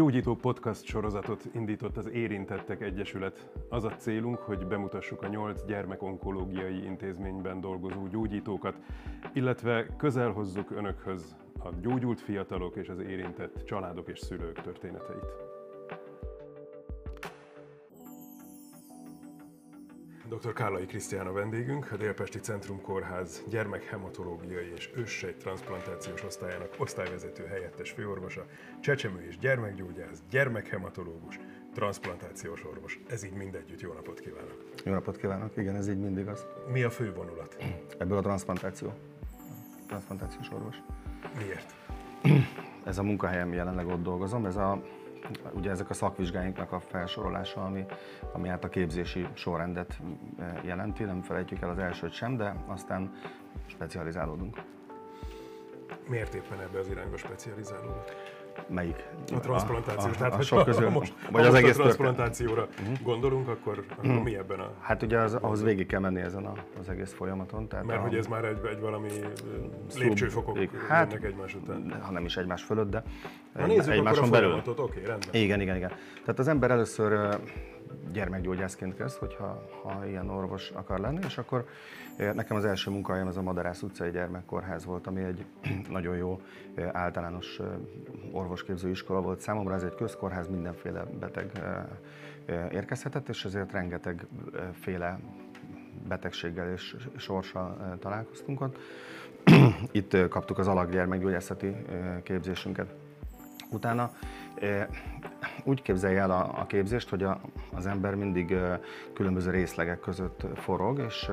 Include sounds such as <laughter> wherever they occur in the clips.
Gyógyító podcast sorozatot indított az Érintettek Egyesület. Az a célunk, hogy bemutassuk a nyolc gyermekonkológiai intézményben dolgozó gyógyítókat, illetve közel hozzuk önökhöz a gyógyult fiatalok és az érintett családok és szülők történeteit. Dr. Kárlai Krisztián a vendégünk, a Délpesti Centrum Kórház gyermekhematológiai és őssejt transplantációs osztályának osztályvezető helyettes főorvosa, csecsemő és gyermekgyógyász, gyermekhematológus, transplantációs orvos. Ez így mindegyütt. Jó napot kívánok! Jó napot kívánok! Igen, ez így mindig az. Mi a fő vonulat? Ebből a transplantáció. Transplantációs orvos. Miért? Ez a munkahelyem jelenleg ott dolgozom, ez a ugye ezek a szakvizsgáinknak a felsorolása, ami, ami hát a képzési sorrendet jelenti, nem felejtjük el az elsőt sem, de aztán specializálódunk. Miért éppen ebbe az irányba specializálódott? Melyik? A transplantációs. A, Tehát, a, sok közül, most, vagy az most egész a transplantációra történet. Mhm. gondolunk, akkor, akkor mi ebben a... Hát ugye az, ahhoz végig kell menni ezen a, az egész folyamaton. Tehát Mert a, hogy ez már egy, egy valami lépcsőfokok hát, egymás után. Ha nem is egymás fölött, de Na nézzük egymáson akkor a belül. oké, rendben. Igen, igen, igen. Tehát az ember először gyermekgyógyászként kezd, hogyha ha ilyen orvos akar lenni, és akkor ö, nekem az első munkahelyem az a Madarász utcai gyermekkórház volt, ami egy <clears throat> nagyon jó ö, általános ö, orvosképző iskola volt számomra. Ez egy közkórház, mindenféle beteg érkezhetett, és ezért rengeteg féle betegséggel és sorssal találkoztunk ott. <clears throat> Itt kaptuk az alakgyermekgyógyászati képzésünket. Utána eh, úgy képzelje el a, a képzést, hogy a, az ember mindig különböző részlegek között forog, és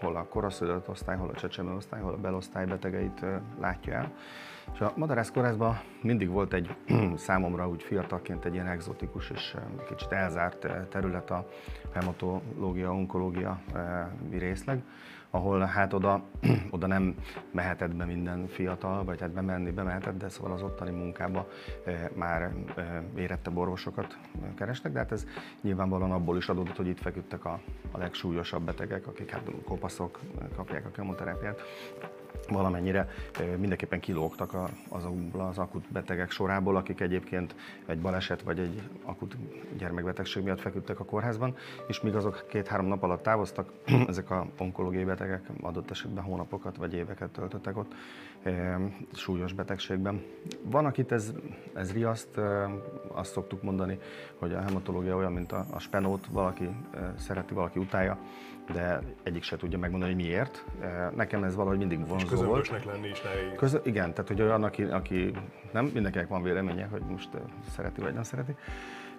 hol a koraszülött osztály, hol a csecsemő osztály, hol a belosztály betegeit látja el. És a Madarász kórházban mindig volt egy <clears throat> számomra úgy fiatalként egy ilyen egzotikus és kicsit elzárt terület a hematológia, onkológia részleg, ahol hát oda, <clears throat> oda nem mehetett be minden fiatal, vagy hát bemenni bemehetett, de szóval az ottani munkába e, már e, érettebb orvosokat kerestek, de hát ez nyilvánvalóan abból is adódott, hogy itt feküdtek a, a legsúlyosabb betegek, akik hát kopaszok, kapják a kemoterápiát valamennyire mindenképpen kilógtak azokból az akut betegek sorából, akik egyébként egy baleset vagy egy akut gyermekbetegség miatt feküdtek a kórházban, és míg azok két-három nap alatt távoztak, <clears throat> ezek a onkológiai betegek adott esetben hónapokat vagy éveket töltöttek ott súlyos betegségben. Van, akit ez, ez riaszt, azt szoktuk mondani, hogy a hematológia olyan, mint a, a spenót, valaki szereti, valaki utálja, de egyik se tudja megmondani, hogy miért. Nekem ez valahogy mindig És vonzó volt. közömbösnek lenni is nehéz. Köz, igen, tehát hogy olyan, aki, aki nem mindenkinek van véleménye, hogy most szereti vagy nem szereti.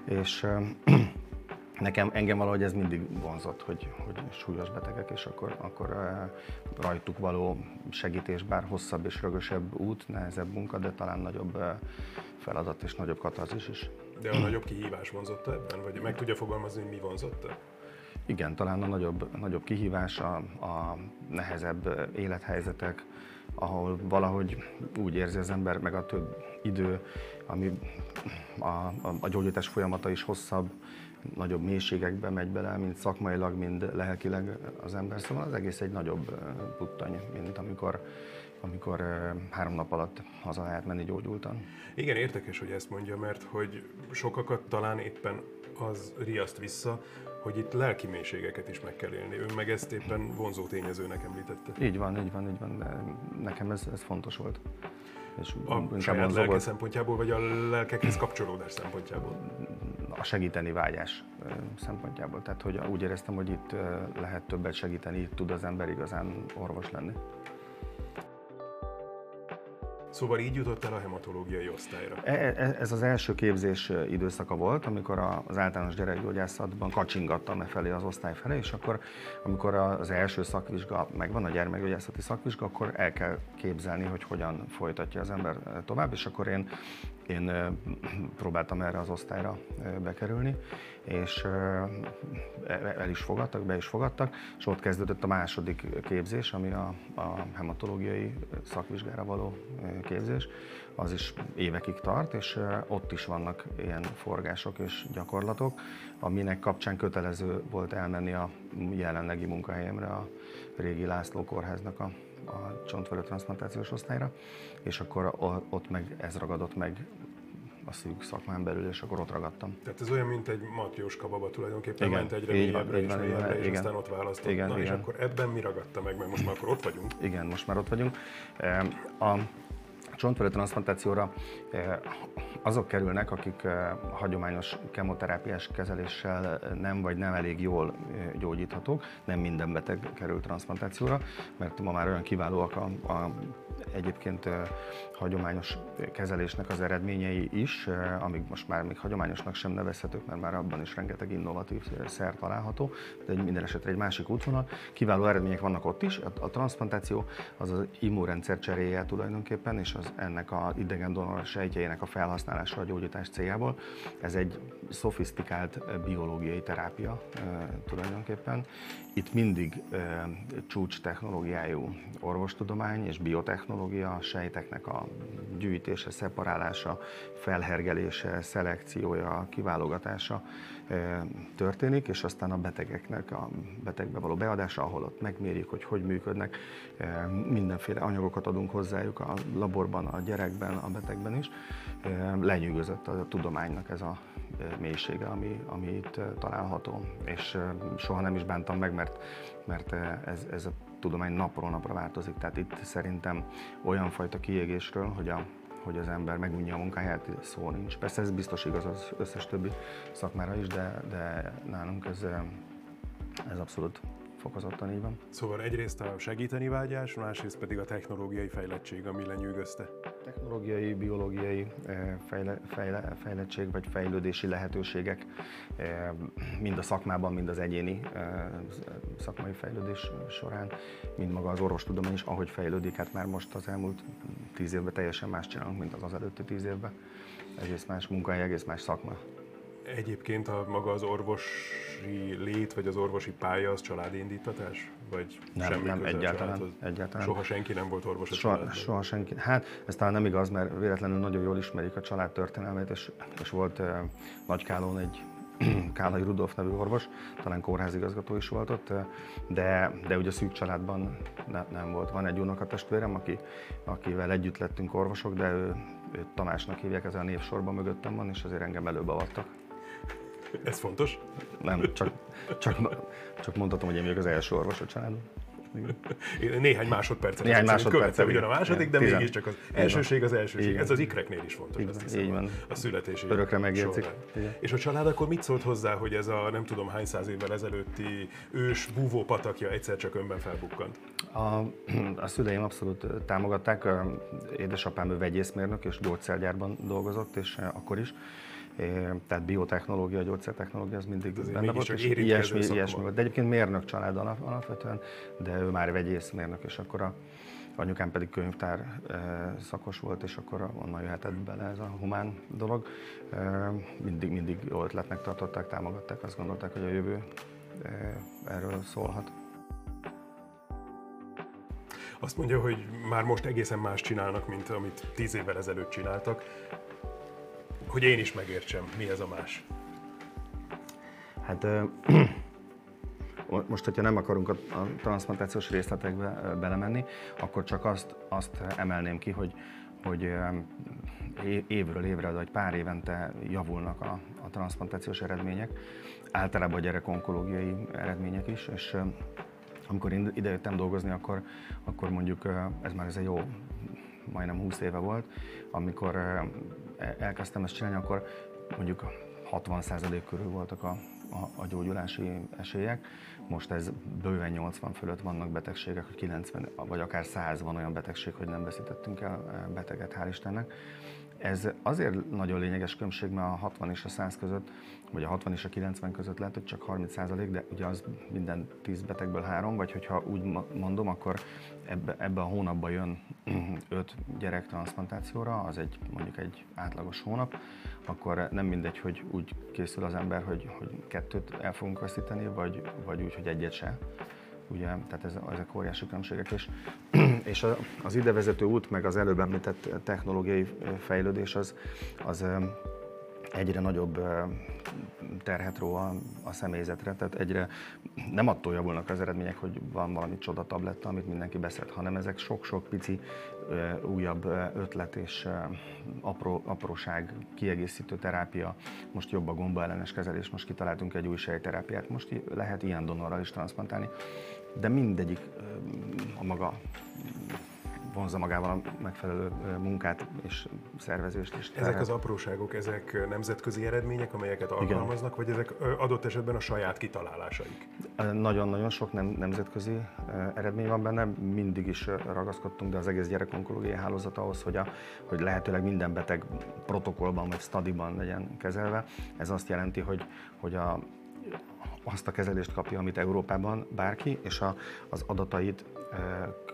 És <clears throat> nekem, engem valahogy ez mindig vonzott, hogy, hogy súlyos betegek, és akkor, akkor rajtuk való segítés, bár hosszabb és rögösebb út, nehezebb munka, de talán nagyobb feladat és nagyobb katarzis is. De a nagyobb kihívás vonzotta ebben? Vagy meg tudja fogalmazni, hogy mi vonzotta? Igen, talán a nagyobb, nagyobb kihívás, a, a nehezebb élethelyzetek, ahol valahogy úgy érzi az ember, meg a több idő, ami a, a, a gyógyítás folyamata is hosszabb, nagyobb mélységekbe megy bele, mind szakmailag, mind lelkileg az ember. Szóval az egész egy nagyobb puttany, mint amikor, amikor három nap alatt haza lehet menni gyógyultan. Igen, érdekes, hogy ezt mondja, mert hogy sokakat talán éppen az riaszt vissza, hogy itt lelki mélységeket is meg kell élni. Ő meg ezt éppen vonzó tényezőnek említette. Így van, így van, így van, de nekem ez, ez fontos volt. És A saját lelke volt. szempontjából, vagy a lelkekhez kapcsolódás szempontjából? a segíteni vágyás szempontjából. Tehát, hogy úgy éreztem, hogy itt lehet többet segíteni, itt tud az ember igazán orvos lenni. Szóval így jutott el a hematológiai osztályra. E- e- Ez az első képzés időszaka volt, amikor az általános gyerekgyógyászatban kacsingattam e felé az osztály felé, és akkor, amikor az első szakvizsga megvan, a gyermekgyógyászati szakvizsga, akkor el kell képzelni, hogy hogyan folytatja az ember tovább, és akkor én, én <clears throat> próbáltam erre az osztályra bekerülni, és ö, e- el is fogadtak, be is fogadtak, és ott kezdődött a második képzés, ami a, a hematológiai szakvizsgára való képzés. Az is évekig tart, és ott is vannak ilyen forgások és gyakorlatok, aminek kapcsán kötelező volt elmenni a jelenlegi munkahelyemre, a régi László kórháznak a a csontvelő transplantációs osztályra, és akkor ott meg ez ragadott meg a szűk szakmán belül, és akkor ott ragadtam. Tehát ez olyan, mint egy matjóska baba tulajdonképpen, Igen, ment egyre mélyebbre és mélyebbre, és igen. aztán ott választott. Igen, Na és igen. akkor ebben mi ragadta meg, mert most már akkor ott vagyunk. Igen, most már ott vagyunk. A csontvelő transplantációra e, azok kerülnek, akik e, hagyományos kemoterápiás kezeléssel nem vagy nem elég jól gyógyíthatók. Nem minden beteg kerül transplantációra, mert ma már olyan kiválóak a, a egyébként hagyományos kezelésnek az eredményei is, amíg most már még hagyományosnak sem nevezhetők, mert már abban is rengeteg innovatív szer található, de minden esetre egy másik útvonal. Kiváló eredmények vannak ott is. A, a transplantáció az az immunrendszer cseréje tulajdonképpen, és az ennek a idegen donor sejtjeinek a felhasználása a gyógyítás céljából. Ez egy szofisztikált biológiai terápia tulajdonképpen. Itt mindig csúcs technológiájú orvostudomány és biotechnológia, a sejteknek a gyűjtése, szeparálása, felhergelése, szelekciója, kiválogatása történik, és aztán a betegeknek a betegbe való beadása, ahol ott megmérjük, hogy hogy működnek, mindenféle anyagokat adunk hozzájuk a laborban, a gyerekben, a betegben is. Lenyűgözött a tudománynak ez a mélysége, ami, ami itt található, és soha nem is bántam meg, mert, mert ez, ez a tudomány napról napra változik, tehát itt szerintem olyan fajta kiégésről, hogy a hogy az ember megunja a munkáját, szó nincs. Persze ez biztos igaz az összes többi szakmára is, de, de nálunk ez, ez abszolút fokozottan így van. Szóval egyrészt a segíteni vágyás, másrészt pedig a technológiai fejlettség, ami lenyűgözte. Technológiai, biológiai eh, fejle, fejle, fejlettség vagy fejlődési lehetőségek eh, mind a szakmában, mind az egyéni eh, szakmai fejlődés során, mind maga az orvostudomány is, ahogy fejlődik, hát már most az elmúlt tíz évben teljesen más csinálunk, mint az az előtti tíz évben. Egész más munkahely, egész más szakma. Egyébként a maga az orvosi lét, vagy az orvosi pálya, az családi indítatás? Vagy nem, semmi nem egyáltalán, egyáltalán. Soha senki nem volt orvos a soha, családban? soha senki. Hát ez talán nem igaz, mert véletlenül nagyon jól ismerik a család történelmét, és, és volt uh, Nagykálón egy <clears throat> Kálai Rudolf nevű orvos, talán kórházigazgató is volt ott, de, de ugye a szűk családban ne, nem volt. Van egy unokatestvérem, aki, akivel együtt lettünk orvosok, de ő, őt Tamásnak hívják, ez a névsorban mögöttem van, és azért engem előbb avattak. Ez fontos? Nem, csak, csak, csak mondhatom, hogy én vagyok az első orvos a családban. Én Néhány másodpercet. Néhány másodpercet, ugyan a igen. második, de Igen. mégiscsak az elsőség az elsőség. Igen. Ez az ikreknél is fontos, Így azt hiszem. így van. A születési Örökre megjegyzik. Igen. És a család akkor mit szólt hozzá, hogy ez a nem tudom hány száz évvel ezelőtti ős búvó patakja egyszer csak önben felbukkant? A, a szüleim abszolút támogatták. Édesapám ő vegyészmérnök és gyógyszergyárban dolgozott, és akkor is. Tehát biotechnológia, gyógyszertechnológia, az mindig azért benne volt, és ilyesmi, ilyesmi volt. De egyébként mérnök család alap, alapvetően, de ő már vegyészmérnök, és akkor a anyukám pedig könyvtár eh, szakos volt, és akkor onnan jöhetett bele ez a humán dolog. Eh, mindig, mindig jó ötletnek tartották, támogatták, azt gondolták, hogy a jövő eh, erről szólhat. Azt mondja, hogy már most egészen más csinálnak, mint amit tíz évvel ezelőtt csináltak. Hogy én is megértsem, mi ez a más. Hát <clears throat> most, hogyha nem akarunk a, a transplantációs részletekbe belemenni, akkor csak azt, azt emelném ki, hogy, hogy évről évre, vagy pár évente javulnak a, a transplantációs eredmények, általában a gyerek onkológiai eredmények is, és amikor idejöttem dolgozni, akkor, akkor mondjuk ez már ez egy jó majdnem 20 éve volt, amikor elkezdtem ezt csinálni, akkor mondjuk 60% körül voltak a, a, a gyógyulási esélyek. Most ez bőven 80 fölött vannak betegségek, hogy 90 vagy akár 100 van olyan betegség, hogy nem veszítettünk el eh, beteget, hál' Istennek. Ez azért nagyon lényeges különbség, mert a 60 és a 100 között, vagy a 60 és a 90 között lehet, hogy csak 30 százalék, de ugye az minden 10 betegből három, vagy hogyha úgy mondom, akkor ebbe, ebbe a hónapban jön <clears throat> 5 gyerek transplantációra, az egy mondjuk egy átlagos hónap, akkor nem mindegy, hogy úgy készül az ember, hogy, hogy kettőt el fogunk veszíteni, vagy, vagy úgy, hogy egyet se. Ugye, tehát ez, ezek óriási különbségek. És, <clears throat> és az idevezető út, meg az előbb említett technológiai fejlődés az, az egyre nagyobb terhet ró a, a személyzetre, tehát egyre nem attól javulnak az eredmények, hogy van valami csoda tabletta, amit mindenki beszed, hanem ezek sok-sok pici újabb ötlet és apró, apróság, kiegészítő terápia, most jobb a gomba kezelés, most kitaláltunk egy új sejterápiát, most lehet ilyen donorral is transplantálni, de mindegyik a maga vonza magával a megfelelő munkát és szervezést is. Ezek az apróságok, ezek nemzetközi eredmények, amelyeket alkalmaznak, Igen. vagy ezek adott esetben a saját kitalálásaik? Nagyon-nagyon sok nem, nemzetközi eredmény van benne, mindig is ragaszkodtunk, de az egész gyerekonkológiai hálózat ahhoz, hogy, a, hogy lehetőleg minden beteg protokollban vagy stadiban legyen kezelve. Ez azt jelenti, hogy, hogy a, azt a kezelést kapja, amit Európában bárki, és a, az adatait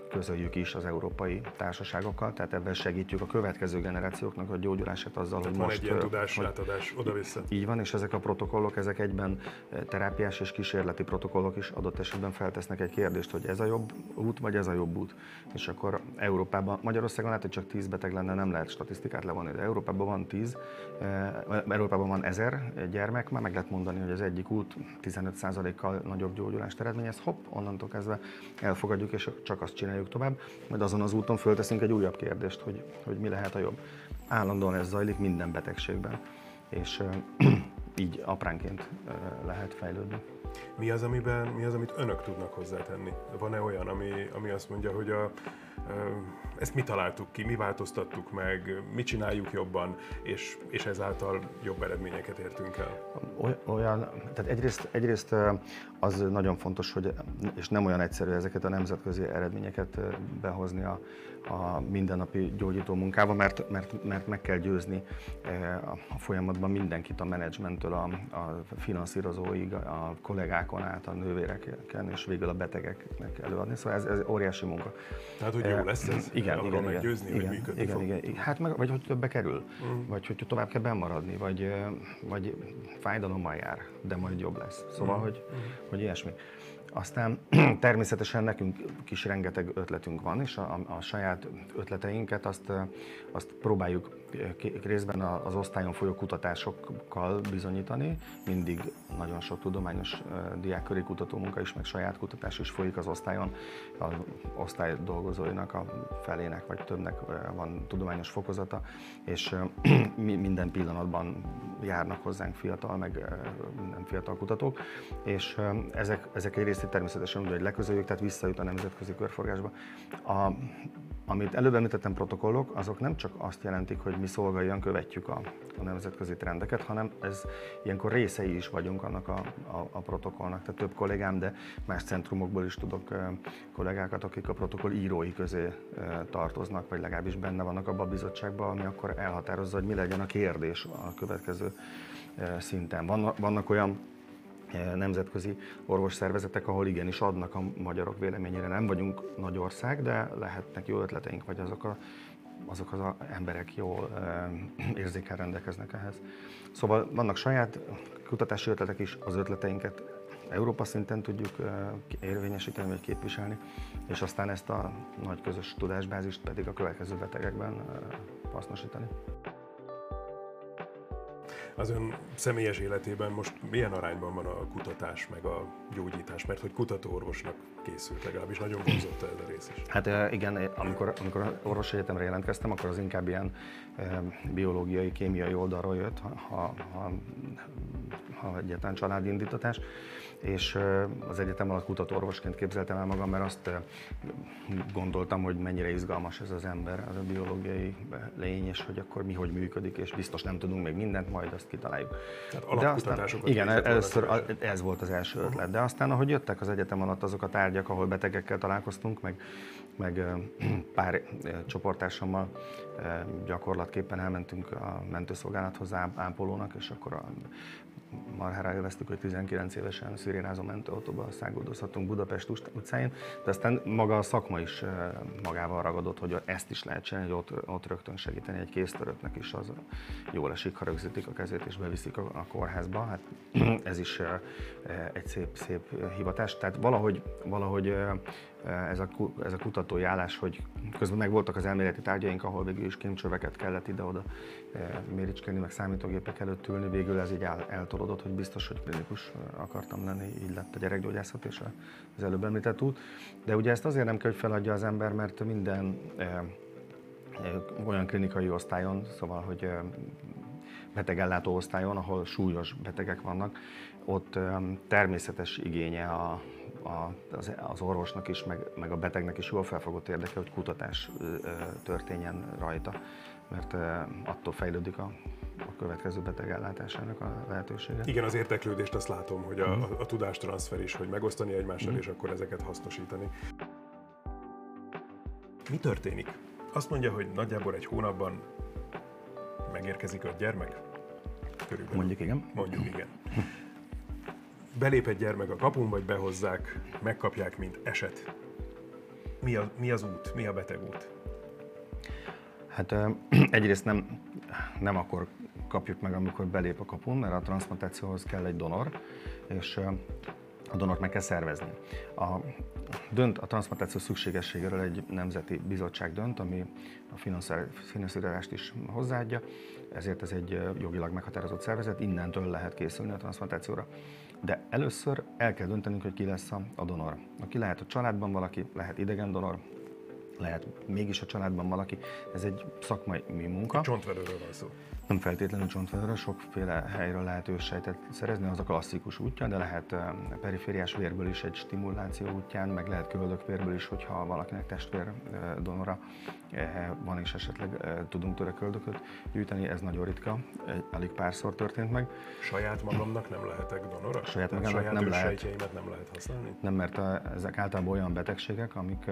közöljük is az európai társaságokkal, tehát ebben segítjük a következő generációknak a gyógyulását azzal, tehát hogy van most... egy ilyen tudás, hogy, átadás oda-vissza. Így van, és ezek a protokollok, ezek egyben terápiás és kísérleti protokollok is adott esetben feltesznek egy kérdést, hogy ez a jobb út, vagy ez a jobb út. És akkor Európában, Magyarországon lehet, hogy csak 10 beteg lenne, nem lehet statisztikát levonni, de Európában van 10, Európában van 1000 gyermek, már meg lehet mondani, hogy az egyik út 15%-kal nagyobb gyógyulást eredményez, hopp, onnantól kezdve elfogadjuk, és csak azt csináljuk, tovább, majd azon az úton fölteszünk egy újabb kérdést, hogy, hogy mi lehet a jobb. Állandóan ez zajlik minden betegségben, és <clears throat> így apránként lehet fejlődni. Mi az, amiben, mi az, amit önök tudnak hozzátenni? Van-e olyan, ami, ami azt mondja, hogy a, ezt mi találtuk ki, mi változtattuk meg, mi csináljuk jobban, és, és ezáltal jobb eredményeket értünk el? Olyan, tehát egyrészt, egyrészt az nagyon fontos, hogy, és nem olyan egyszerű ezeket a nemzetközi eredményeket behozni a, a mindennapi gyógyító munkába, mert, mert, mert meg kell győzni a folyamatban mindenkit, a menedzsmenttől, a, a finanszírozóig, a kollégákon át, a nővéreken, és végül a betegeknek előadni. Szóval ez, ez óriási munka. Tehát, hogy jó lesz ez? Igen, igen, igen, győzni, igen, hogy működni igen, fog. igen, Hát meg, vagy hogy többe kerül, uh-huh. vagy hogy tovább kell bemaradni, vagy, vagy fájdalommal jár, de majd jobb lesz. Szóval, uh-huh. hogy, uh-huh. hogy ilyesmi. Aztán <clears throat> természetesen nekünk is rengeteg ötletünk van, és a, a saját ötleteinket azt, azt próbáljuk részben az osztályon folyó kutatásokkal bizonyítani. Mindig nagyon sok tudományos diákköri kutatómunka is, meg saját kutatás is folyik az osztályon. Az osztály dolgozóinak a felének vagy többnek van tudományos fokozata, és <clears throat> minden pillanatban járnak hozzánk fiatal, meg minden fiatal kutatók, és ezek, ezek egy részét természetesen úgy, hogy leközöljük, tehát visszajut a nemzetközi körforgásba. A, amit előbb említettem protokollok, azok nem csak azt jelentik, hogy mi szolgáljan követjük a, a nemzetközi trendeket, hanem ez ilyenkor részei is vagyunk annak a, a, a protokollnak. Tehát több kollégám, de más centrumokból is tudok kollégákat, akik a protokoll írói közé tartoznak, vagy legalábbis benne vannak abban a bizottságban, ami akkor elhatározza, hogy mi legyen a kérdés a következő szinten. Vannak, vannak olyan nemzetközi orvosszervezetek, ahol igenis adnak a magyarok véleményére. Nem vagyunk nagy ország, de lehetnek jó ötleteink, vagy azok, a, azok az a emberek jól érzékel rendelkeznek ehhez. Szóval vannak saját kutatási ötletek is, az ötleteinket Európa szinten tudjuk érvényesíteni vagy képviselni, és aztán ezt a nagy közös tudásbázist pedig a következő betegekben hasznosítani. Az ön személyes életében most milyen arányban van a kutatás meg a gyógyítás? Mert hogy kutatóorvosnak készült legalábbis, nagyon vonzott ez a rész is. Hát igen, amikor, amikor orvosi egyetemre jelentkeztem, akkor az inkább ilyen biológiai, kémiai oldalról jött, ha, ha, ha egyáltalán családindítatás és az egyetem alatt kutatóorvosként képzeltem el magam, mert azt gondoltam, hogy mennyire izgalmas ez az ember, az a biológiai lény, és hogy akkor mi hogy működik, és biztos nem tudunk még mindent, majd azt kitaláljuk. Tehát De aztán, igen, először ez volt az első ötlet, de aztán ahogy jöttek az egyetem alatt azok a tárgyak, ahol betegekkel találkoztunk, meg, meg pár csoportársammal gyakorlatképpen elmentünk a mentőszolgálathoz ápolónak, és akkor a marhára élveztük, hogy 19 évesen szirénázó mentőautóba száguldozhatunk Budapest utcáin, de aztán maga a szakma is magával ragadott, hogy ezt is lehet csinálni, hogy ott, ott rögtön segíteni egy kéztöröttnek is, az jól esik, ha rögzítik a kezét és beviszik a, a kórházba. Hát <clears throat> ez is egy szép, szép hivatás. Tehát valahogy, valahogy ez a, ez a kutatói állás, hogy közben meg voltak az elméleti tárgyaink, ahol végül is kémcsöveket kellett ide-oda méricskélni, meg számítógépek előtt ülni, végül ez így el, eltolódott, hogy biztos, hogy klinikus akartam lenni, így lett a gyerekgyógyászat és az előbb említett út. De ugye ezt azért nem kell, hogy feladja az ember, mert minden olyan klinikai osztályon, szóval, hogy betegellátó osztályon, ahol súlyos betegek vannak, ott természetes igénye a, a, az, az orvosnak is, meg, meg a betegnek is jól felfogott érdeke, hogy kutatás történjen rajta, mert attól fejlődik a, a következő beteg ellátásának a lehetősége. Igen, az érteklődést azt látom, hogy a, a, a tudástranszfer is, hogy megosztani egymással, mm. és akkor ezeket hasznosítani. Mi történik? Azt mondja, hogy nagyjából egy hónapban megérkezik a gyermek? Körülbelül. Mondjuk igen. Mondjuk igen. belép egy gyermek a kapun, vagy behozzák, megkapják, mint eset. Mi, a, mi az út, mi a beteg út? Hát <clears throat> egyrészt nem, nem akkor kapjuk meg, amikor belép a kapun, mert a transplantációhoz kell egy donor, és a donort meg kell szervezni. A, dönt a transplantáció szükségességéről egy nemzeti bizottság dönt, ami a finanszírozást is hozzáadja, ezért ez egy jogilag meghatározott szervezet, innentől lehet készülni a transplantációra. De először el kell döntenünk, hogy ki lesz a donor. Aki lehet a családban valaki, lehet idegen donor, lehet mégis a családban valaki. Ez egy szakmai munka. Csontverőről van szó. Nem feltétlenül csontvelőről, sokféle helyről lehet őssejtet szerezni, az a klasszikus útja, de lehet perifériás vérből is egy stimuláció útján, meg lehet köldökvérből is, hogyha valakinek testvér donora van és esetleg tudunk tőle köldököt gyűjteni, ez nagyon ritka, alig párszor történt meg. Saját magamnak nem lehetek donora? Saját magamnak saját nem lehet. nem lehet használni? Nem, mert ezek általában olyan betegségek, amik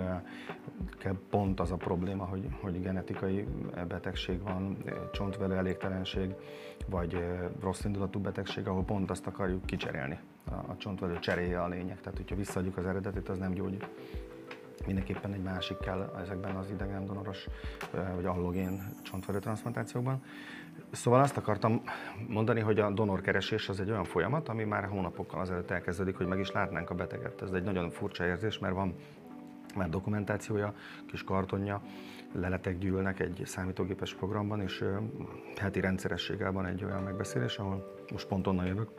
pont az a probléma, hogy, hogy genetikai betegség van, csontvelő elég képtelenség, vagy rossz indulatú betegség, ahol pont azt akarjuk kicserélni. A csontvelő cseréje a lényeg, tehát hogyha visszaadjuk az eredetit, az nem gyógyít. Mindenképpen egy másik kell ezekben az idegen donoros vagy allogén csontvelő transplantációkban. Szóval azt akartam mondani, hogy a donorkeresés az egy olyan folyamat, ami már hónapokkal azelőtt elkezdődik, hogy meg is látnánk a beteget. Ez egy nagyon furcsa érzés, mert van már dokumentációja, kis kartonja, leletek gyűlnek egy számítógépes programban, és heti rendszerességgel van egy olyan megbeszélés, ahol most pont onnan jövök,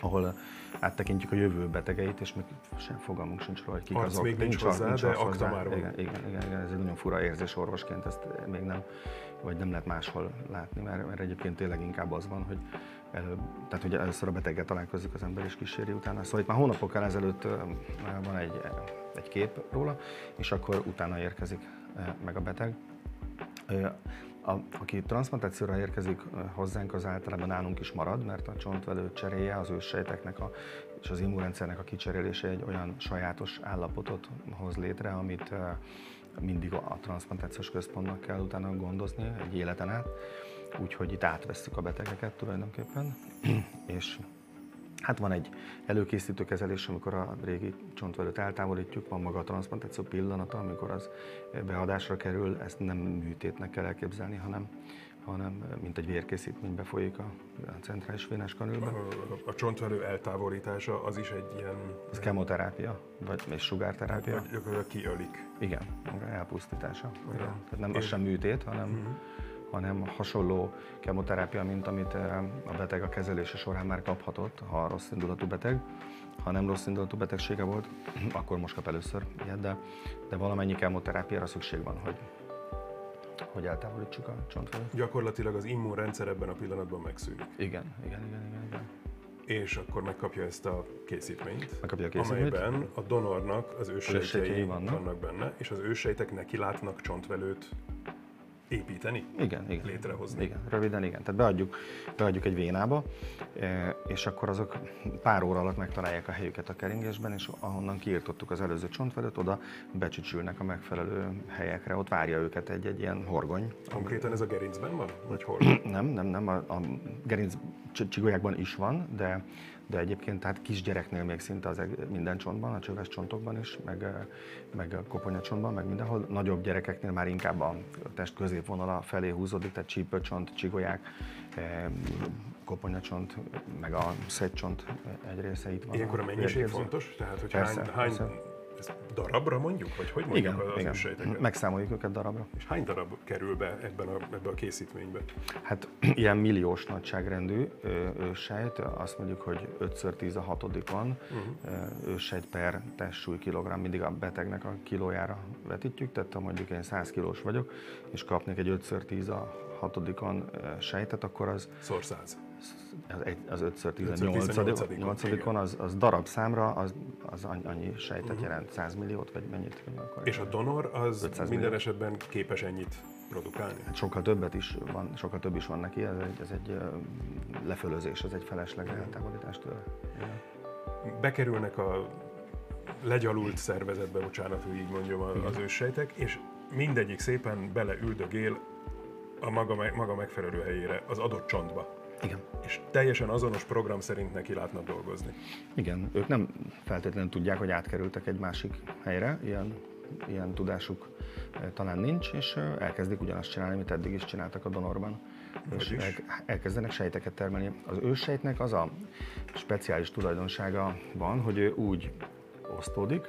ahol áttekintjük a jövő betegeit, és még sem fogalmunk sincs róla, hogy kik azok. még nincs, hozzá, nincs de akta már van. Igen, igen, igen, igen, ez egy nagyon fura érzés orvosként, ezt még nem, vagy nem lehet máshol látni, mert, mert egyébként tényleg inkább az van, hogy el, tehát hogy először a beteggel találkozik az ember és kíséri utána. Szóval itt már hónapokkal ezelőtt van egy, egy kép róla, és akkor utána érkezik meg a beteg. A, aki transplantációra érkezik hozzánk, az általában nálunk is marad, mert a csontvelő cseréje az őssejteknek a, és az immunrendszernek a kicserélése egy olyan sajátos állapotot hoz létre, amit mindig a transplantációs központnak kell utána gondozni egy életen át, úgyhogy itt átvesszük a betegeket tulajdonképpen, <clears throat> és Hát van egy előkészítő kezelés, amikor a régi csontvelőt eltávolítjuk, van maga a transplantáció pillanata, amikor az beadásra kerül, ezt nem műtétnek kell elképzelni, hanem, hanem mint egy vérkészítmény befolyik a, a centrális vénás kanülbe. A, a csontvelő eltávolítása az is egy ilyen... Ez kemoterápia, vagy és sugárterápia. Vagy gyakorlatilag kiölik. Igen, elpusztítása. Igen. Tehát nem az sem műtét, hanem uh-huh hanem hasonló kemoterápia, mint amit eh, a beteg a kezelése során már kaphatott, ha rossz indulatú beteg. Ha nem rossz indulatú betegsége volt, <clears throat> akkor most kap először ilyet, de, de valamennyi kemoterápiára szükség van, hogy, hogy eltávolítsuk a csontvelőt. Gyakorlatilag az immunrendszer ebben a pillanatban megszűnik. Igen, igen, igen, igen. igen. És akkor megkapja ezt a készítményt, megkapja a készítményt. amelyben a donornak az ősejtjei vannak. vannak benne, és az ősejtek neki látnak csontvelőt építeni? Igen, igen. Létrehozni? Igen, röviden igen. Tehát beadjuk, beadjuk egy vénába, e, és akkor azok pár óra alatt megtalálják a helyüket a keringésben, és ahonnan kiirtottuk az előző csontvedőt, oda becsücsülnek a megfelelő helyekre, ott várja őket egy, egy ilyen horgony. Konkrétan ez a gerincben van? Vagy hol? Nem, nem, nem, a, a gerinc csigolyákban is van, de, de egyébként tehát kisgyereknél még szinte az minden csontban, a csöves csontokban is, meg, eh, meg a koponyacsontban, meg mindenhol. Nagyobb gyerekeknél már inkább a test középvonala felé húzódik, tehát csípőcsont, csigolyák, eh, koponyacsont, meg a szegycsont egy része itt van. Ilyenkor a mennyiség fontos? Tehát, hogy Persze, hány, hány persze. Ez darabra mondjuk? Vagy hogy mondjuk Igen, az igen. megszámoljuk őket darabra. És hány darab kerül be ebben a, ebbe a készítménybe? Hát <clears throat> ilyen milliós nagyságrendű ö, őssejt, azt mondjuk, hogy 5x10 a hatodikon uh-huh. őssejt per testsúly kilogramm, mindig a betegnek a kilójára vetítjük, tehát ha mondjuk én 100 kilós vagyok, és kapnék egy 5x10 a hatodikon sejtet, akkor az Szor száz. Az, egy, az 5x10 5x10 a nyolcadikon, nyolcadikon, az, darab számra, az, az annyi- sejtet uh-huh. jelent, 100 milliót, vagy mennyit? Akkor És a donor az 500 minden millió. esetben képes ennyit produkálni? Hát sokkal többet is van, sokkal több is van neki, ez egy, ez egy lefölözés, ez egy felesleges eltávolítás tőle. Bekerülnek a legyalult szervezetbe, bocsánat, hogy így mondjam, az őssejtek, és mindegyik szépen beleüldögél a maga, maga megfelelő helyére, az adott csontba. Igen. És teljesen azonos program szerint neki látnak dolgozni. Igen, ők nem feltétlenül tudják, hogy átkerültek egy másik helyre, ilyen, ilyen tudásuk eh, talán nincs, és eh, elkezdik ugyanazt csinálni, amit eddig is csináltak a donorban. És el, elkezdenek sejteket termelni. Az őssejtnek az a speciális tulajdonsága van, hogy ő úgy osztódik,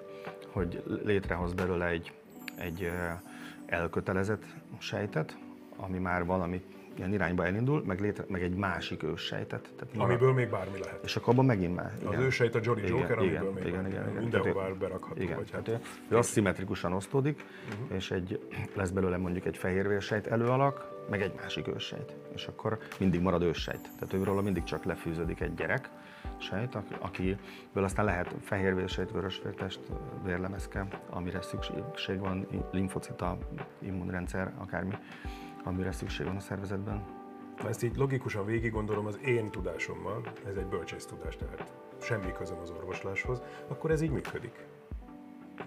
hogy létrehoz belőle egy, egy eh, elkötelezett sejtet, ami már valami ilyen irányba elindul, meg, létre, meg egy másik őssejtet. Tehát marad- Amiből még bármi lehet. és akkor abban megint már. Az ősejt a Jolly Igen, Joker, amiből igen, még igen, igen, igen. mindenhová ő- berakható. Igen, Vagy hát, ő, aszimmetrikusan osztódik, uh-huh. és egy, lesz belőle mondjuk egy fehérvérsejt előalak, meg egy másik őssejt. És akkor mindig marad őssejt. Tehát őről mindig csak lefűződik egy gyerek, sejt, aki- akiből aztán lehet fehérvérsejt, vörösvértest, vérlemezke, amire szükség van, limfocita, immunrendszer, akármi, amire szükség van a szervezetben. Ha ezt így logikusan végig gondolom az én tudásommal, ez egy bölcsész tudás, tehát semmi közöm az orvosláshoz, akkor ez így működik.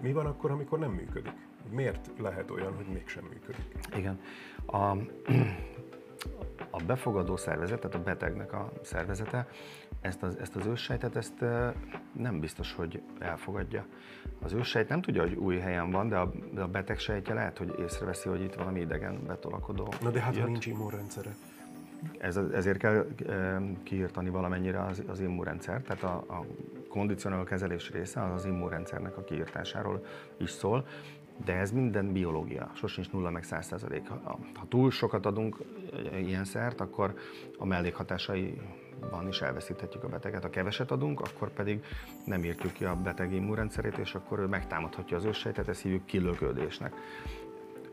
Mi van akkor, amikor nem működik? Miért lehet olyan, hogy mégsem működik? Igen. A, a befogadó szervezet, tehát a betegnek a szervezete, ezt az, ezt az őssejtet ezt nem biztos, hogy elfogadja. Az őssejt nem tudja, hogy új helyen van, de a, de a beteg sejtje lehet, hogy észreveszi, hogy itt valami idegen betolakodó. Na de hát, ha jött. nincs immunrendszere. Ez, ezért kell kiírtani valamennyire az, az immunrendszer, tehát a, a kondicionáló kezelés része az az immunrendszernek a kiírtásáról is szól, de ez minden biológia, sosincs nulla meg száz százalék. Ha, ha túl sokat adunk e, ilyen szert, akkor a mellékhatásaiban is elveszíthetjük a beteget. Ha keveset adunk, akkor pedig nem írtjuk ki a beteg immunrendszerét, és akkor ő megtámadhatja az őssejtet, ezt hívjuk kilöködésnek.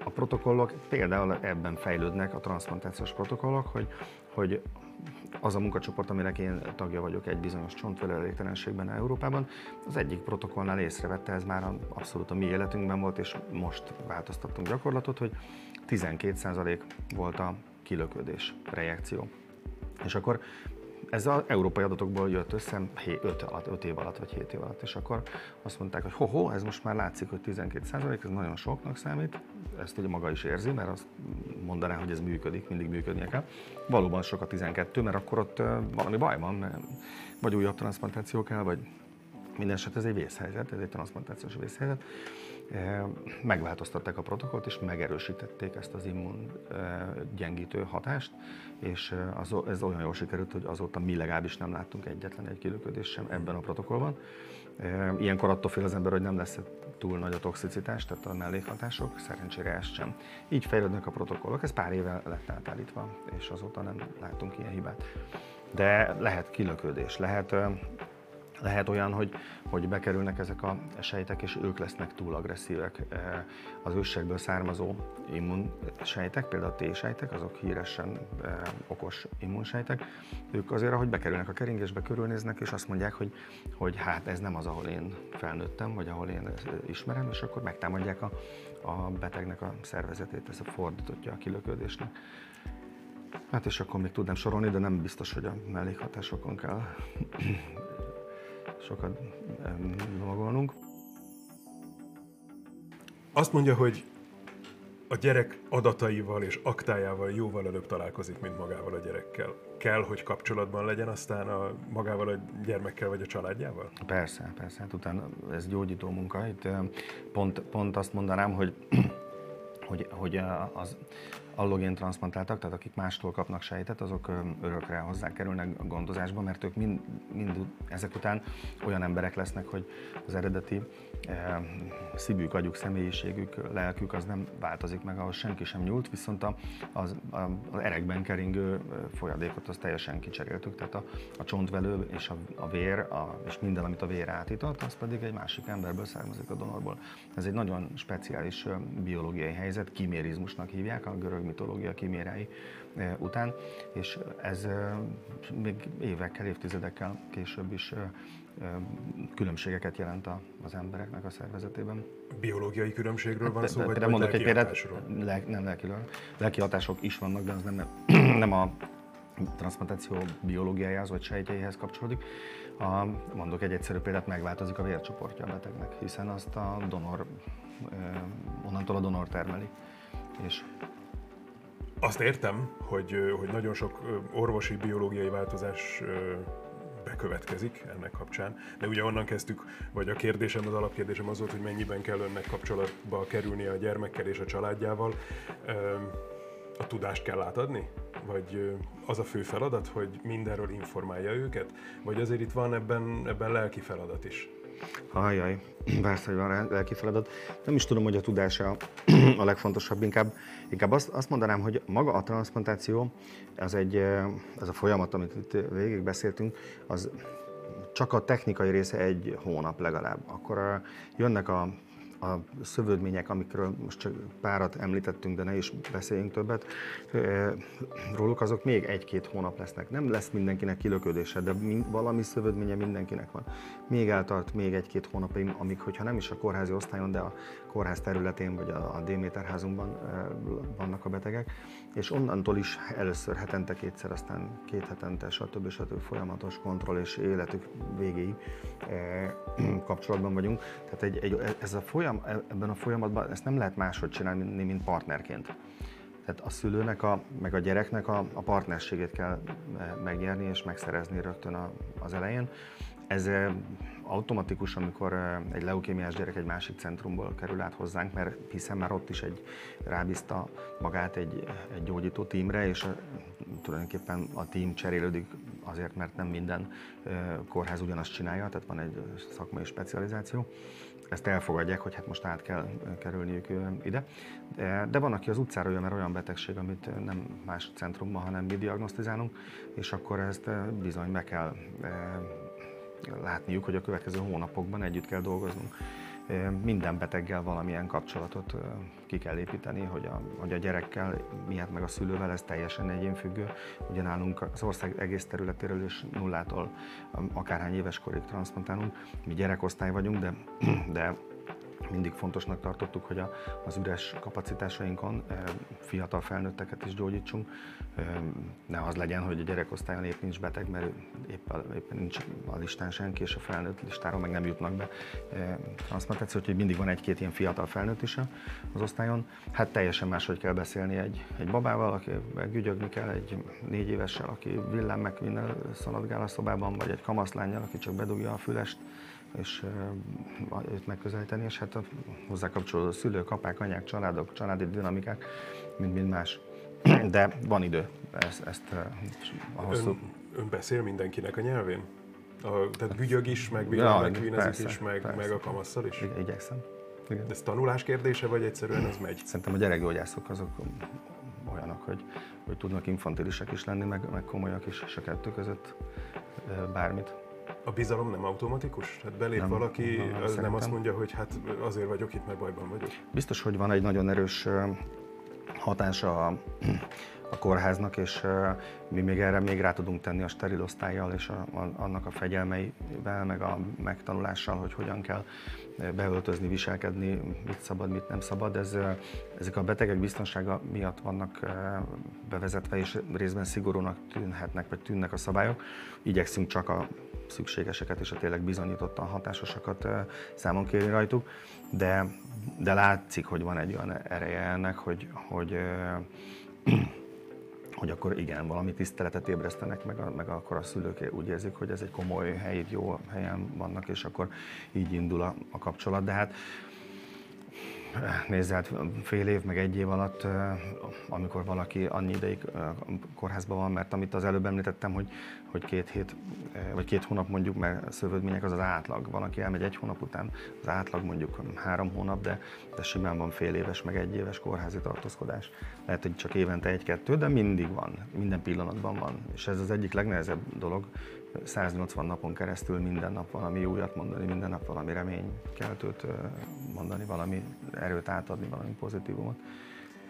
A protokollok például ebben fejlődnek, a transplantációs protokollok, hogy, hogy az a munkacsoport, aminek én tagja vagyok egy bizonyos csontvelő elégtelenségben Európában, az egyik protokollnál észrevette, ez már abszolút a mi életünkben volt, és most változtattunk gyakorlatot, hogy 12% volt a kilöködés, reakció. És akkor ez az európai adatokból jött össze 5, alatt, 5 év alatt, vagy 7 év alatt, és akkor azt mondták, hogy ho-ho, ez most már látszik, hogy 12 ez nagyon soknak számít, ezt ugye maga is érzi, mert azt mondaná, hogy ez működik, mindig működnie kell. Valóban sok a 12, mert akkor ott valami baj van, vagy újabb transplantáció kell, vagy minden eset ez egy vészhelyzet, ez egy transplantációs vészhelyzet. Megváltoztatták a protokollt, és megerősítették ezt az immun gyengítő hatást, és ez olyan jól sikerült, hogy azóta mi legalábbis nem láttunk egyetlen egy kilöködést sem ebben a protokollban. Ilyenkor attól fél az ember, hogy nem lesz túl nagy a toxicitás, tehát a mellékhatások, szerencsére ez sem. Így fejlődnek a protokollok, ez pár éve lett átállítva, és azóta nem látunk ilyen hibát. De lehet kilöködés, lehet lehet olyan, hogy, hogy bekerülnek ezek a sejtek, és ők lesznek túl agresszívek. E, Az őssekből származó immunsejtek, például a T-sejtek, azok híresen e, okos immunsejtek, ők azért, ahogy bekerülnek a keringésbe, körülnéznek, és azt mondják, hogy, hogy hát ez nem az, ahol én felnőttem, vagy ahol én ismerem, és akkor megtámadják a, a betegnek a szervezetét, ez a fordítottja a kilöködésnek. Hát és akkor még tudnám sorolni, de nem biztos, hogy a mellékhatásokon kell sokat lovagolnunk. Azt mondja, hogy a gyerek adataival és aktájával jóval előbb találkozik, mint magával a gyerekkel. Kell, hogy kapcsolatban legyen aztán a, magával a gyermekkel vagy a családjával? Persze, persze. Hát utána ez gyógyító munka. Itt pont, pont azt mondanám, hogy <clears throat> hogy, hogy az allogén transzplantáltak, tehát akik mástól kapnak sejtet, azok örökre hozzá kerülnek gondozásba, mert ők mind, mind ezek után olyan emberek lesznek, hogy az eredeti e, szívük, agyuk, személyiségük, lelkük az nem változik meg, ahhoz senki sem nyúlt, viszont a, az, a, az erekben keringő folyadékot azt teljesen kicseréltük, tehát a, a csontvelő és a, a vér, a, és minden, amit a vér átított, az pedig egy másik emberből származik a donorból. Ez egy nagyon speciális biológiai helyzet, kimérizmusnak hívják a görög mitológia kimérái eh, után, és ez eh, még évekkel, évtizedekkel később is eh, különbségeket jelent az embereknek a szervezetében. Biológiai különbségről van szó, vagy, vagy mondok egy példát, le, nem lelkiről. Lelki hatások is vannak, de az nem, <clears throat> nem a transplantáció biológiájához vagy sejtjeihez kapcsolódik. A, mondok egy egyszerű példát, megváltozik a vércsoportja a betegnek, hiszen azt a donor, onnantól a donor termeli. És azt értem, hogy, hogy nagyon sok orvosi, biológiai változás bekövetkezik ennek kapcsán, de ugye onnan kezdtük, vagy a kérdésem, az alapkérdésem az volt, hogy mennyiben kell önnek kapcsolatba kerülni a gyermekkel és a családjával. A tudást kell átadni? Vagy az a fő feladat, hogy mindenről informálja őket? Vagy azért itt van ebben, ebben lelki feladat is? Ajaj, <clears throat> van lelki feladat. Nem is tudom, hogy a tudása <clears throat> a legfontosabb, inkább, inkább azt, azt mondanám, hogy maga a transplantáció, az egy, ez a folyamat, amit itt végig beszéltünk, az csak a technikai része egy hónap legalább. Akkor jönnek a a szövődmények, amikről most csak párat említettünk, de ne is beszéljünk többet, róluk azok még egy-két hónap lesznek. Nem lesz mindenkinek kilöködése, de valami szövődménye mindenkinek van. Még eltart még egy-két hónapig, amíg, hogyha nem is a kórházi osztályon, de a kórház területén vagy a, a Déméter házunkban vannak a betegek, és onnantól is először hetente kétszer, aztán két hetente, stb. stb. folyamatos kontroll és életük végéig <clears throat> kapcsolatban vagyunk. Tehát egy, egy, ez a folyam, ebben a folyamatban ezt nem lehet máshogy csinálni, mint partnerként. Tehát a szülőnek, a, meg a gyereknek a, a partnerségét kell megnyerni és megszerezni rögtön a, az elején. Ez automatikus, amikor egy leukémiás gyerek egy másik centrumból kerül át hozzánk, mert hiszen már ott is egy rábízta magát egy, egy gyógyító tímre, és tulajdonképpen a tím cserélődik azért, mert nem minden kórház ugyanazt csinálja, tehát van egy szakmai specializáció. Ezt elfogadják, hogy hát most át kell kerülniük ide. De, van, aki az utcára jön, mert olyan betegség, amit nem más centrumban, hanem mi diagnosztizálunk, és akkor ezt bizony meg kell látniuk, hogy a következő hónapokban együtt kell dolgoznunk. Minden beteggel valamilyen kapcsolatot ki kell építeni, hogy a, hogy a gyerekkel, miatt meg a szülővel ez teljesen egyénfüggő. Ugye nálunk az ország egész területéről is nullától akárhány éves korig transzplantálunk. Mi gyerekosztály vagyunk, de, <clears throat> de mindig fontosnak tartottuk, hogy a, az üres kapacitásainkon fiatal felnőtteket is gyógyítsunk. Ne az legyen, hogy a gyerekosztályon épp nincs beteg, mert épp, éppen nincs a listán senki, és a felnőtt listáról meg nem jutnak be transzplantáció, úgyhogy mindig van egy-két ilyen fiatal felnőtt is az osztályon. Hát teljesen máshogy kell beszélni egy, egy babával, aki gügyögni kell, egy négy évessel, aki villám meg minden szanadgál a szobában, vagy egy kamaszlányjal, aki csak bedugja a fülest, és őt megközelíteni, és hát a hozzá kapcsolódó szülők, apák, anyák, családok, családi dinamikák, mind-mind más. <clears throat> De van idő ezt, ezt a hosszú... Ön, ön beszél mindenkinek a nyelvén? A, tehát bügyög is, meg ja, meg kvínezik is, meg, persze. meg a kamasszal is? I- igyekszem. Igen. De ez tanulás kérdése, vagy egyszerűen ez megy? Szerintem a gyerekgyógyászok azok olyanok, hogy, hogy tudnak infantilisek is lenni, meg, meg komolyak is, és a kettő között bármit. A bizalom nem automatikus? Hát belép nem, valaki, nem, nem, nem azt mondja, hogy hát azért vagyok itt, mert bajban vagyok? Biztos, hogy van egy nagyon erős hatása a, a kórháznak, és mi még erre még rá tudunk tenni a steril osztályjal és a, a, annak a fegyelmeivel, meg a megtanulással, hogy hogyan kell beöltözni, viselkedni, mit szabad, mit nem szabad. Ez, ezek a betegek biztonsága miatt vannak bevezetve, és részben szigorúnak tűnhetnek, vagy tűnnek a szabályok. Igyekszünk csak a szükségeseket és a tényleg bizonyítottan hatásosakat számon kérni rajtuk, de, de látszik, hogy van egy olyan ereje ennek, hogy, hogy hogy akkor igen, valami tiszteletet ébresztenek, meg, a, meg akkor a szülők úgy érzik, hogy ez egy komoly hely, jó helyen vannak, és akkor így indul a, a kapcsolat. De hát Nézd, hát fél év, meg egy év alatt, amikor valaki annyi ideig kórházban van, mert amit az előbb említettem, hogy, hogy két hét, vagy két hónap mondjuk, mert szövődmények az az átlag. Van, aki elmegy egy hónap után, az átlag mondjuk három hónap, de, de simán van fél éves, meg egy éves kórházi tartózkodás. Lehet, hogy csak évente egy-kettő, de mindig van, minden pillanatban van. És ez az egyik legnehezebb dolog, 180 napon keresztül minden nap valami újat mondani, minden nap valami reménykeltőt mondani, valami erőt átadni, valami pozitívumot,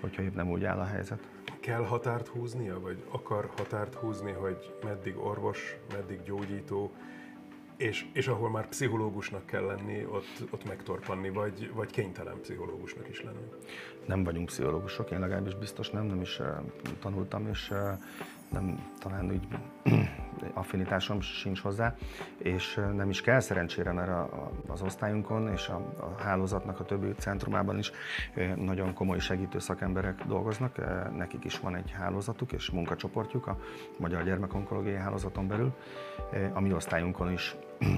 hogyha épp nem úgy áll a helyzet. Kell határt húznia, vagy akar határt húzni, hogy meddig orvos, meddig gyógyító, és, és ahol már pszichológusnak kell lenni, ott, ott megtorpanni, vagy, vagy kénytelen pszichológusnak is lenni? Nem vagyunk pszichológusok, én legalábbis biztos nem, nem is uh, tanultam, és uh, nem talán úgy <clears throat> affinitásom sincs hozzá, és nem is kell szerencsére, mert az osztályunkon és a, a hálózatnak a többi centrumában is nagyon komoly segítő szakemberek dolgoznak, nekik is van egy hálózatuk és munkacsoportjuk a Magyar Gyermekonkológiai Hálózaton belül, a mi osztályunkon is <clears throat>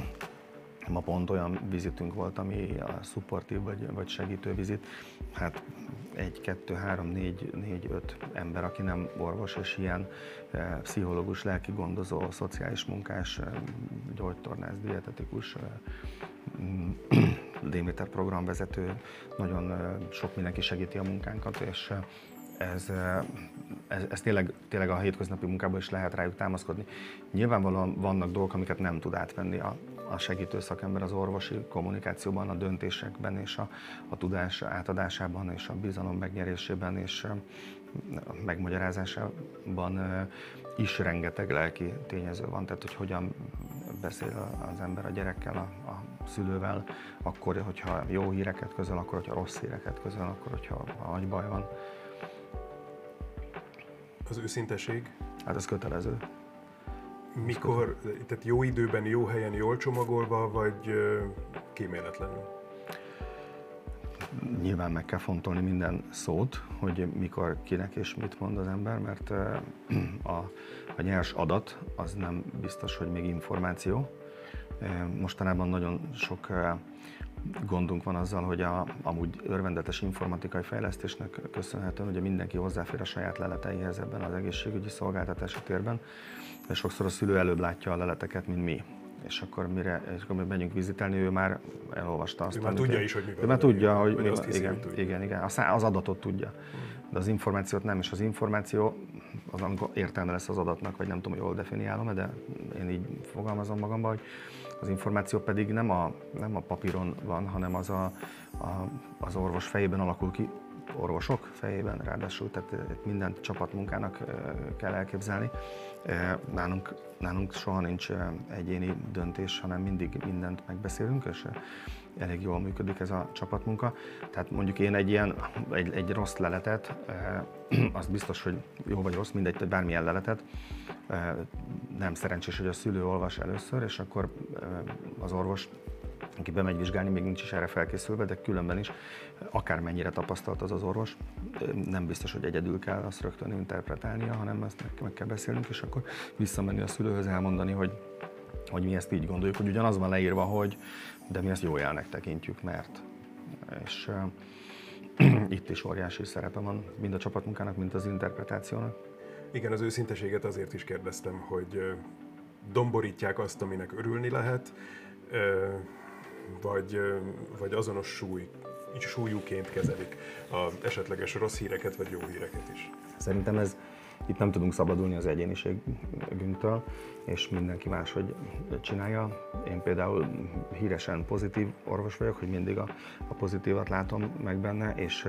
Ma pont olyan vizitünk volt, ami a szupportív vagy, vagy segítő vizit. Hát egy, kettő, három, négy, négy, öt ember, aki nem orvos, és ilyen eh, pszichológus, lelki gondozó, szociális munkás, eh, gyógytornász, dietetikus, eh, Déméter programvezető, nagyon sok mindenki segíti a munkánkat, és ez, ez, ez tényleg, tényleg a hétköznapi munkában is lehet rájuk támaszkodni. Nyilvánvalóan vannak dolgok, amiket nem tud átvenni a, a segítő szakember az orvosi kommunikációban, a döntésekben és a, a tudás átadásában és a bizalom megnyerésében és megmagyarázásában is rengeteg lelki tényező van, tehát hogy hogyan beszél az ember a gyerekkel, a, a szülővel, akkor, hogyha jó híreket közöl, akkor, hogyha rossz híreket közöl, akkor, hogyha agybaj van. Az őszinteség? Hát ez kötelező. Mikor, tehát jó időben, jó helyen, jól csomagolva, vagy kíméletlenül? Nyilván meg kell fontolni minden szót, hogy mikor, kinek és mit mond az ember, mert a, a nyers adat az nem biztos, hogy még információ. Mostanában nagyon sok gondunk van azzal, hogy a amúgy örvendetes informatikai fejlesztésnek köszönhetően ugye mindenki hozzáfér a saját leleteihez ebben az egészségügyi szolgáltatási térben, és sokszor a szülő előbb látja a leleteket, mint mi és akkor mire és akkor megyünk vizitelni, ő már elolvasta azt. Ő már tudja is, hogy mi. Ő már tudja, hogy mi van. Igen, tudja. igen, igen. Az adatot tudja. De az információt nem, és az információ, az amikor értelme lesz az adatnak, vagy nem tudom, hogy jól definiálom de én így fogalmazom magamban, hogy az információ pedig nem a, nem a papíron van, hanem az a, a, az orvos fejében alakul ki, orvosok fejében ráadásul, tehát mindent csapatmunkának kell elképzelni. Nálunk, nálunk soha nincs egyéni döntés, hanem mindig mindent megbeszélünk, és elég jól működik ez a csapatmunka. Tehát mondjuk én egy ilyen, egy, egy rossz leletet, <clears throat> az biztos, hogy jó vagy rossz, mindegy, bármilyen leletet, nem szerencsés, hogy a szülő olvas először, és akkor az orvos aki bemegy vizsgálni, még nincs is erre felkészülve, de különben is, akármennyire tapasztalt az az orvos, nem biztos, hogy egyedül kell azt rögtön interpretálnia, hanem ezt meg kell beszélnünk, és akkor visszamenni a szülőhöz, elmondani, hogy, hogy mi ezt így gondoljuk, hogy ugyanaz van leírva, hogy de mi ezt jó jelnek tekintjük, mert. És uh, <clears throat> itt is óriási szerepe van, mind a csapatmunkának, mind az interpretációnak. Igen, az őszinteséget azért is kérdeztem, hogy domborítják azt, aminek örülni lehet, vagy, vagy azonos súly, súlyúként kezelik az esetleges rossz híreket vagy jó híreket is. Szerintem ez itt nem tudunk szabadulni az egyéniségünktől, és mindenki máshogy csinálja. Én például híresen pozitív orvos vagyok, hogy mindig a, a pozitívat látom meg benne, és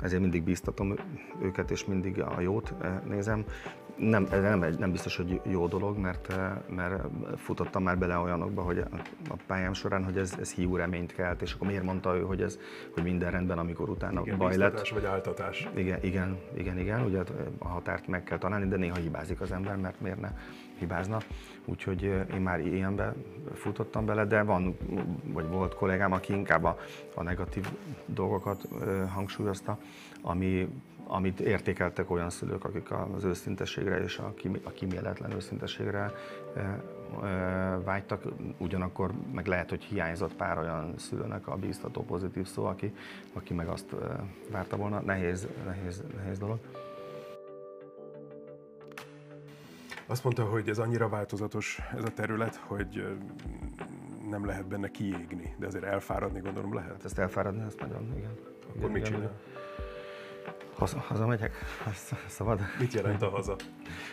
ezért mindig bíztatom őket, és mindig a jót nézem nem, nem, nem biztos, hogy jó dolog, mert, mert futottam már bele olyanokba, hogy a pályám során, hogy ez, ez hiú reményt kelt, és akkor miért mondta ő, hogy, ez, hogy minden rendben, amikor utána igen, baj lett. vagy áltatás. Igen, igen, igen, igen, ugye a határt meg kell találni, de néha hibázik az ember, mert miért ne hibázna. Úgyhogy én már ilyenbe futottam bele, de van, vagy volt kollégám, aki inkább a, a negatív dolgokat eh, hangsúlyozta, ami amit értékeltek olyan szülők, akik az őszintességre és a, kim, a kíméletlen őszintességre e, e, vágytak, ugyanakkor meg lehet, hogy hiányzott pár olyan szülőnek a bíztató pozitív szó, aki, aki meg azt e, várta volna. Nehéz, nehéz, nehéz dolog. Azt mondta, hogy ez annyira változatos ez a terület, hogy nem lehet benne kiégni, de azért elfáradni gondolom lehet. Hát ezt elfáradni, ezt nagyon, igen. Akkor igen, mit csinál? Igen. Haza, hazamegyek? <laughs> Szabad? Mit jelent a haza?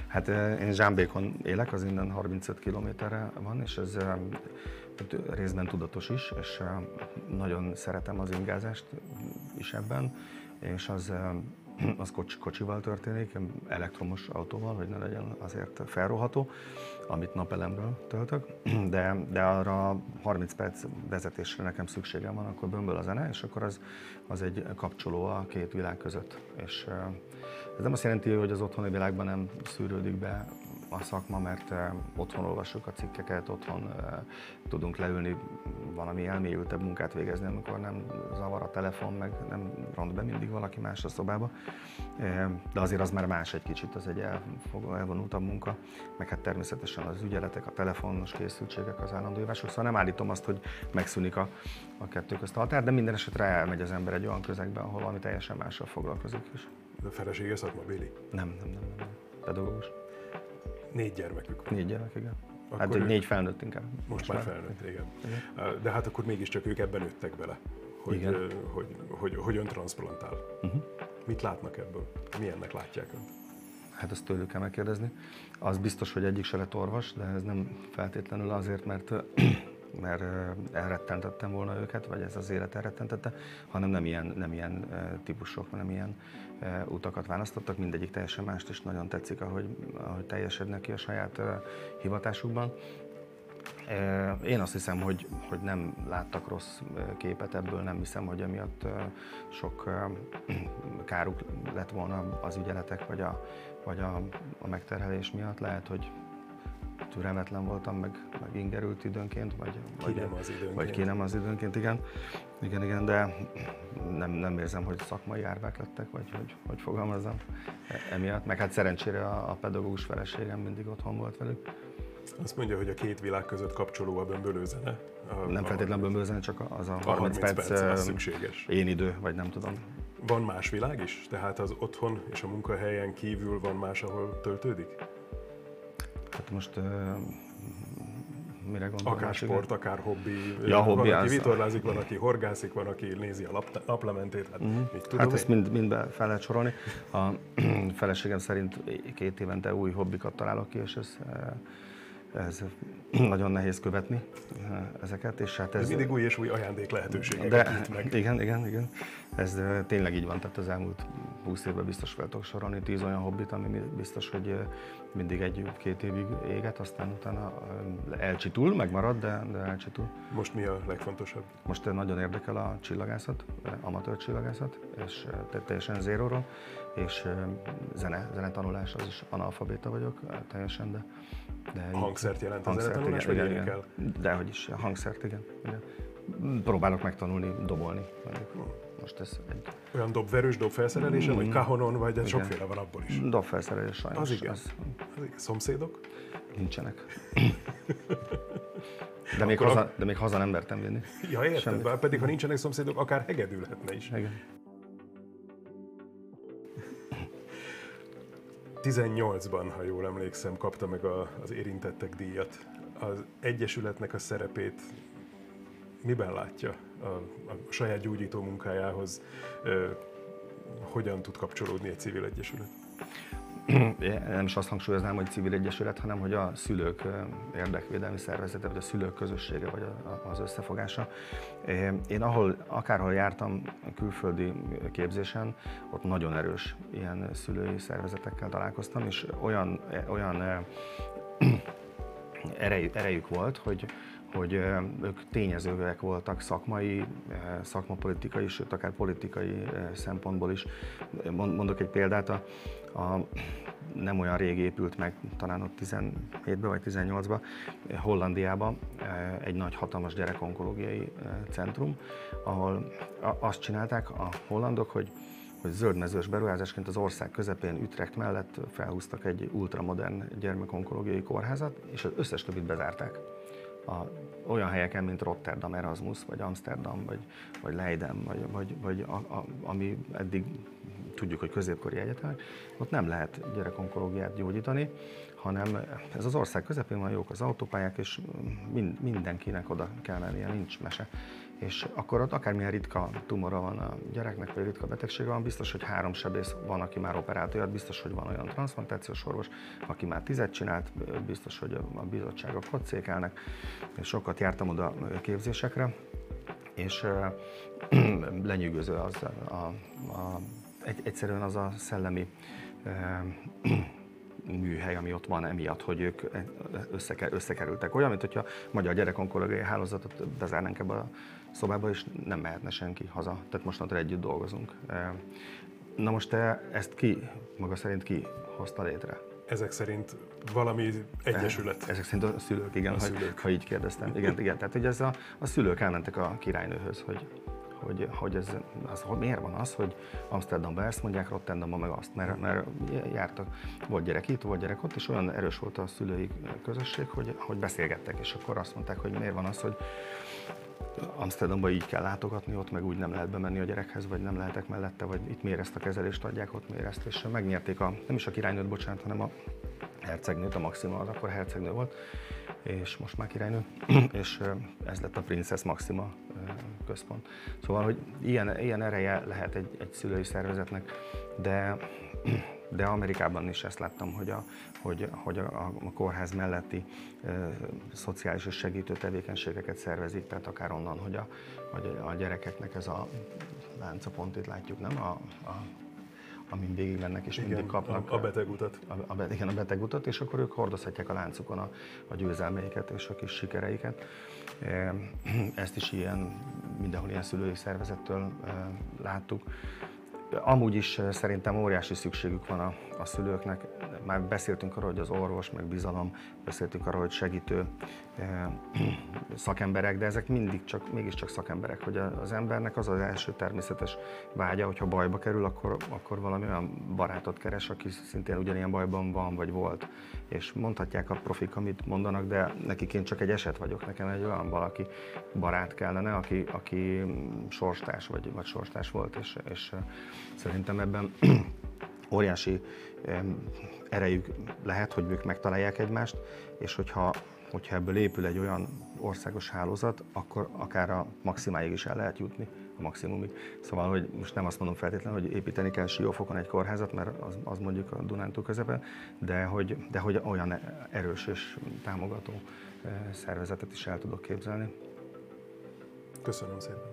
Hát én Zsámbékon élek, az innen 35 kilométerre van, és ez részben tudatos is, és nagyon szeretem az ingázást is ebben, és az <clears throat> az kocs, kocsival történik, elektromos autóval, hogy ne legyen azért felroható, amit napelemről töltök, <clears throat> de, de arra 30 perc vezetésre nekem szükségem van, akkor bömböl a zene, és akkor az, az egy kapcsoló a két világ között. És ez nem azt jelenti, hogy az otthoni világban nem szűrődik be a szakma, mert eh, otthon olvassuk a cikkeket, otthon eh, tudunk leülni valami elmélyültebb munkát végezni, amikor nem zavar a telefon, meg nem ront be mindig valaki más a szobába. Eh, de azért az már más egy kicsit, az egy elvonultabb munka, meg hát természetesen az ügyeletek, a telefonos készültségek, az állandó hívások. Szóval nem állítom azt, hogy megszűnik a, a kettő közt a határ, de minden esetre elmegy az ember egy olyan közegbe, ahol valami teljesen mással foglalkozik is. A felesége Béli? Nem, nem, nem, nem. Pedagógus. Négy gyermekük van. Négy gyermek, igen. Hát akkor hát ők... négy felnőtt inkább. Most, most már felnőtt, igen. igen. De hát akkor mégiscsak ők ebben nőttek bele, hogy, igen. hogy, hogy, hogy, hogy ön transplantál. Uh-huh. Mit látnak ebből? Milyennek látják önt? Hát ezt tőlük kell megkérdezni. Az biztos, hogy egyik se lett orvos, de ez nem feltétlenül azért, mert mert elrettentettem volna őket, vagy ez az élet elrettentette, hanem nem ilyen, nem ilyen típusok, hanem ilyen utakat választottak, mindegyik teljesen mást, és nagyon tetszik, ahogy, ahogy teljesednek ki a saját hivatásukban. Én azt hiszem, hogy, hogy nem láttak rossz képet ebből, nem hiszem, hogy emiatt sok <clears throat> káruk lett volna az ügyeletek vagy a, vagy a, a megterhelés miatt. Lehet, hogy türelmetlen voltam, meg, meg ingerült időnként, vagy, ki vagy, nem az időnként. vagy ki nem az időnként, igen. Igen, igen, de nem, nem érzem, hogy szakmai árvák lettek, vagy hogy, hogy fogalmazzam e, emiatt. Meg hát szerencsére a, a pedagógus feleségem mindig otthon volt velük. Azt mondja, hogy a két világ között kapcsoló a bömbölőzene. A, nem feltétlenül bömbölőzene, csak az a 30, a 30 perc, perc szükséges. én idő, vagy nem tudom. Van más világ is? Tehát az otthon és a munkahelyen kívül van más, ahol töltődik? Hát most mire gondolsz? Akár sport, akár hobbi. Ja, hobbi van, aki az... vitorlázik, van, aki horgászik, van, aki nézi a lap, naplementét. Hát, mm. mit tudom hát ezt mind, mind be fel lehet sorolni. A <clears throat> feleségem szerint két évente új hobbikat találok ki, és ez ez nagyon nehéz követni ezeket. És hát ez, de mindig új és új ajándék lehetőségek. De, meg. Igen, igen, igen. Ez tényleg így van, tehát az elmúlt 20 évben biztos fel tudok sorolni 10 olyan hobbit, ami biztos, hogy mindig egy-két évig éget, aztán utána elcsitul, megmarad, de, de elcsitul. Most mi a legfontosabb? Most nagyon érdekel a csillagászat, amatőr csillagászat, és teljesen zéróról, és zene, zenetanulás, az is analfabéta vagyok teljesen, de de hangszert jelent az zenetanulás, vagy igen, igen. Dehogy is, a hangszert, igen. igen. Próbálok megtanulni, dobolni. Most ez egy... Olyan dobverős, dobfelszerelése, mm, vagy kahonon, vagy de sokféle van abból is. Dobfelszerelés sajnos. Az igen. Az... az igen. Szomszédok? Nincsenek. <laughs> De még, haza, de még haza nem mertem vinni. Ja, értem, pedig ha nincsenek szomszédok, akár hegedülhetne is. Igen. 18-ban, ha jól emlékszem, kapta meg a, az érintettek díjat. Az Egyesületnek a szerepét miben látja a, a saját gyógyító munkájához? Ö, hogyan tud kapcsolódni egy civil egyesület? <clears throat> nem is azt hangsúlyoznám, hogy civil egyesület, hanem hogy a szülők érdekvédelmi szervezete, vagy a szülők közössége, vagy az összefogása. Én ahol, akárhol jártam külföldi képzésen, ott nagyon erős ilyen szülői szervezetekkel találkoztam, és olyan, olyan <clears throat> erejük volt, hogy, hogy ők tényezőek voltak szakmai, szakmapolitikai, sőt akár politikai szempontból is. Mondok egy példát, a, a nem olyan rég épült meg, talán ott 17-ben vagy 18-ban, Hollandiában egy nagy, hatalmas gyerekonkológiai centrum, ahol azt csinálták a hollandok, hogy hogy zöldmezős beruházásként az ország közepén Utrecht mellett felhúztak egy ultramodern gyermekonkológiai kórházat, és az összes többit bezárták a, olyan helyeken, mint Rotterdam, Erasmus, vagy Amsterdam, vagy, vagy Leiden, vagy, vagy, vagy a, a, ami eddig tudjuk, hogy középkori egyetemek, ott nem lehet gyerekonkológiát gyógyítani, hanem ez az ország közepén van, jók az autópályák, és mind, mindenkinek oda kell mennie, nincs mese és akkor ott akármilyen ritka tumora van a gyereknek, vagy ritka betegsége van, biztos, hogy három sebész van, aki már operált olyat, biztos, hogy van olyan transplantációs orvos, aki már tizet csinált, biztos, hogy a bizottságok ott székelnek, sokat jártam oda képzésekre, és <clears throat> lenyűgöző az a, a, egy, egyszerűen az a szellemi <clears throat> műhely, ami ott van emiatt, hogy ők összekerültek. Olyan, mint hogyha a Magyar Gyerekonkológiai Hálózatot bezárnánk ebbe a szobába, és nem mehetne senki haza. Tehát mostantól együtt dolgozunk. Na most te ezt ki, maga szerint ki hozta létre? Ezek szerint valami egyesület. E, ezek szerint a szülők, igen, a szülők. Ha, ha így kérdeztem. Igen, igen. Tehát hogy ez a, a szülők elmentek a királynőhöz, hogy hogy, hogy ez, az, hogy miért van az, hogy Amsterdamban ezt mondják, Rotterdamban meg azt, mert, mert jártak, volt gyerek itt, volt gyerek ott, és olyan erős volt a szülői közösség, hogy, hogy beszélgettek, és akkor azt mondták, hogy miért van az, hogy Amsterdamba így kell látogatni, ott meg úgy nem lehet bemenni a gyerekhez, vagy nem lehetek mellette, vagy itt miért ezt a kezelést adják, ott miért ezt, és megnyerték a, nem is a királynőt, bocsánat, hanem a hercegnőt, a Maxima az akkor hercegnő volt, és most már királynő, <clears throat> és ez lett a Princess Maxima központ. Szóval, hogy ilyen, ilyen ereje lehet egy, egy szülői szervezetnek, de, de Amerikában is ezt láttam, hogy a, hogy, hogy a, a kórház melletti e, szociális és segítő tevékenységeket szervezik, tehát akár onnan, hogy a, hogy a gyerekeknek ez a láncapont, itt látjuk, nem? A, a amin végig mennek és igen, mindig kapnak. A, a betegutat. A, a, igen, a betegutat, és akkor ők hordozhatják a láncukon a, a győzelmeiket és a kis sikereiket. Ezt is ilyen, mindenhol ilyen szülői szervezettől láttuk. Amúgy is szerintem óriási szükségük van a, a szülőknek. Már beszéltünk arról, hogy az orvos, meg bizalom, beszéltünk arról, hogy segítő eh, <clears throat> szakemberek, de ezek mindig csak, mégiscsak szakemberek, hogy az embernek az az első természetes vágya, hogyha bajba kerül, akkor, akkor valami olyan barátot keres, aki szintén ugyanilyen bajban van, vagy volt. És mondhatják a profik, amit mondanak, de nekik én csak egy eset vagyok, nekem egy olyan valaki barát kellene, aki, aki sorstás vagy, vagy sorstás volt, és, és szerintem ebben <clears throat> óriási erejük lehet, hogy ők megtalálják egymást, és hogyha, hogyha ebből épül egy olyan országos hálózat, akkor akár a maximáig is el lehet jutni, a maximumig. Szóval, hogy most nem azt mondom feltétlenül, hogy építeni kell Siófokon egy kórházat, mert az, az mondjuk a Dunántúl közepen, de hogy, de hogy olyan erős és támogató eh, szervezetet is el tudok képzelni. Köszönöm szépen.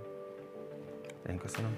Én köszönöm.